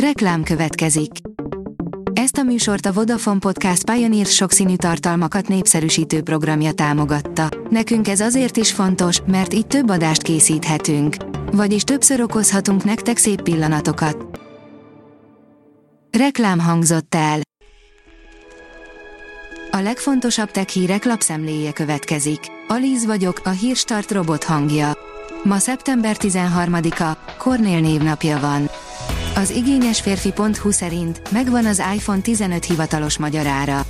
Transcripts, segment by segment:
Reklám következik. Ezt a műsort a Vodafone Podcast Pioneer sokszínű tartalmakat népszerűsítő programja támogatta. Nekünk ez azért is fontos, mert így több adást készíthetünk. Vagyis többször okozhatunk nektek szép pillanatokat. Reklám hangzott el. A legfontosabb tech hírek lapszemléje következik. Alíz vagyok, a hírstart robot hangja. Ma szeptember 13-a, Kornél névnapja van. Az igényes férfi.hu szerint megvan az iPhone 15 hivatalos magyarára.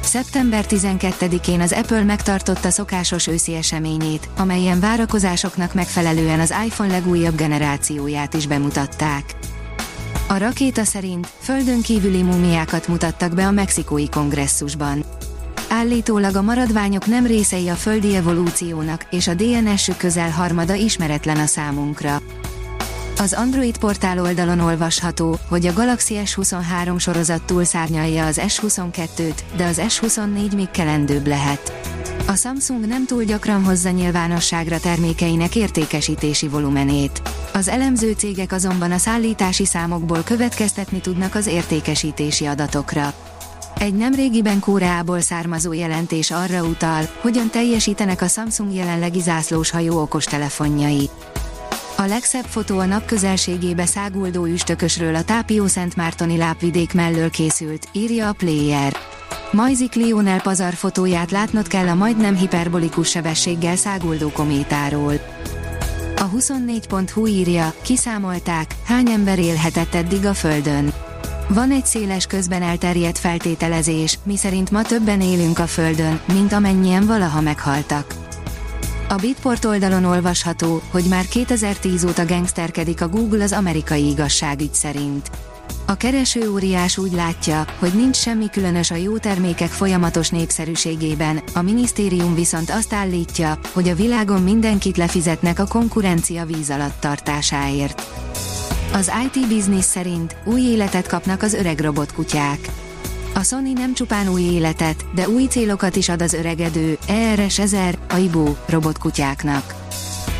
Szeptember 12-én az Apple megtartotta szokásos őszi eseményét, amelyen várakozásoknak megfelelően az iPhone legújabb generációját is bemutatták. A rakéta szerint földön kívüli mumiákat mutattak be a mexikói kongresszusban. Állítólag a maradványok nem részei a földi evolúciónak, és a DNS-ük közel harmada ismeretlen a számunkra. Az Android portál oldalon olvasható, hogy a Galaxy S23 sorozat túlszárnyalja az S22-t, de az S24 még kelendőbb lehet. A Samsung nem túl gyakran hozza nyilvánosságra termékeinek értékesítési volumenét. Az elemző cégek azonban a szállítási számokból következtetni tudnak az értékesítési adatokra. Egy nemrégiben Kóreából származó jelentés arra utal, hogyan teljesítenek a Samsung jelenlegi zászlós hajó okostelefonjai. A legszebb fotó a nap közelségébe száguldó üstökösről a Tápió Szentmártoni lápvidék mellől készült, írja a Player. Majzik Lionel pazar fotóját látnod kell a majdnem hiperbolikus sebességgel száguldó kométáról. A 24.hu írja, kiszámolták, hány ember élhetett eddig a Földön. Van egy széles közben elterjedt feltételezés, miszerint ma többen élünk a Földön, mint amennyien valaha meghaltak. A Bitport oldalon olvasható, hogy már 2010 óta gangsterkedik a Google az amerikai igazságügy szerint. A kereső óriás úgy látja, hogy nincs semmi különös a jó termékek folyamatos népszerűségében, a minisztérium viszont azt állítja, hogy a világon mindenkit lefizetnek a konkurencia víz alatt tartásáért. Az IT Business szerint új életet kapnak az öreg robotkutyák. A Sony nem csupán új életet, de új célokat is ad az öregedő ERS 1000 AIBO robotkutyáknak.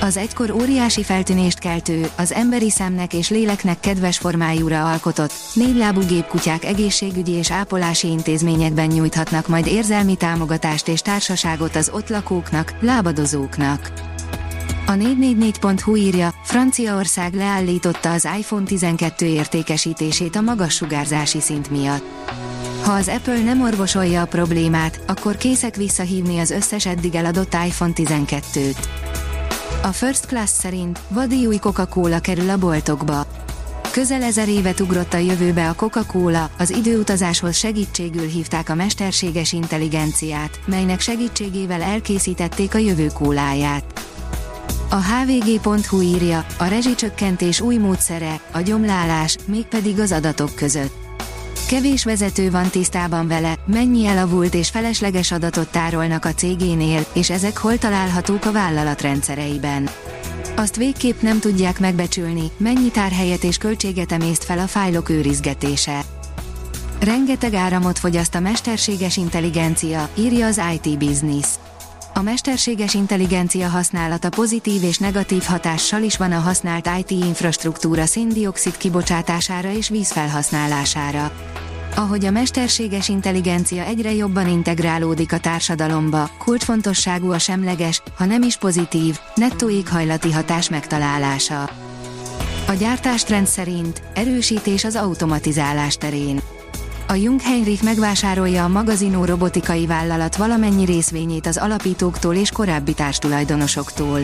Az egykor óriási feltűnést keltő, az emberi szemnek és léleknek kedves formájúra alkotott, négylábú gépkutyák egészségügyi és ápolási intézményekben nyújthatnak majd érzelmi támogatást és társaságot az ott lakóknak, lábadozóknak. A 444.hu írja, Franciaország leállította az iPhone 12 értékesítését a magas sugárzási szint miatt. Ha az Apple nem orvosolja a problémát, akkor készek visszahívni az összes eddig eladott iPhone 12-t. A First Class szerint vadi új Coca-Cola kerül a boltokba. Közel ezer évet ugrott a jövőbe a Coca-Cola, az időutazáshoz segítségül hívták a mesterséges intelligenciát, melynek segítségével elkészítették a jövő kóláját. A hvg.hu írja, a rezsicsökkentés új módszere, a gyomlálás, mégpedig az adatok között. Kevés vezető van tisztában vele, mennyi elavult és felesleges adatot tárolnak a cégénél, és ezek hol találhatók a vállalat rendszereiben. Azt végképp nem tudják megbecsülni, mennyi tárhelyet és költséget emészt fel a fájlok őrizgetése. Rengeteg áramot fogyaszt a mesterséges intelligencia, írja az IT Business. A mesterséges intelligencia használata pozitív és negatív hatással is van a használt IT infrastruktúra széndiokszid kibocsátására és vízfelhasználására. Ahogy a mesterséges intelligencia egyre jobban integrálódik a társadalomba, kulcsfontosságú a semleges, ha nem is pozitív, nettó éghajlati hatás megtalálása. A gyártástrend szerint erősítés az automatizálás terén. A Jung Heinrich megvásárolja a magazinó robotikai vállalat valamennyi részvényét az alapítóktól és korábbi társtulajdonosoktól.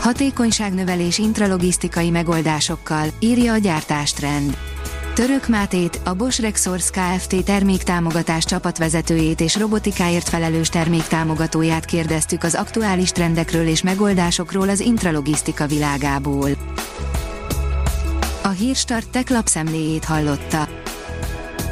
Hatékonyságnövelés intralogisztikai megoldásokkal, írja a gyártástrend. Török Mátét, a Bosch Rexors Kft. terméktámogatás csapatvezetőjét és robotikáért felelős terméktámogatóját kérdeztük az aktuális trendekről és megoldásokról az intralogisztika világából. A Hírstart tech lapszemléjét hallotta.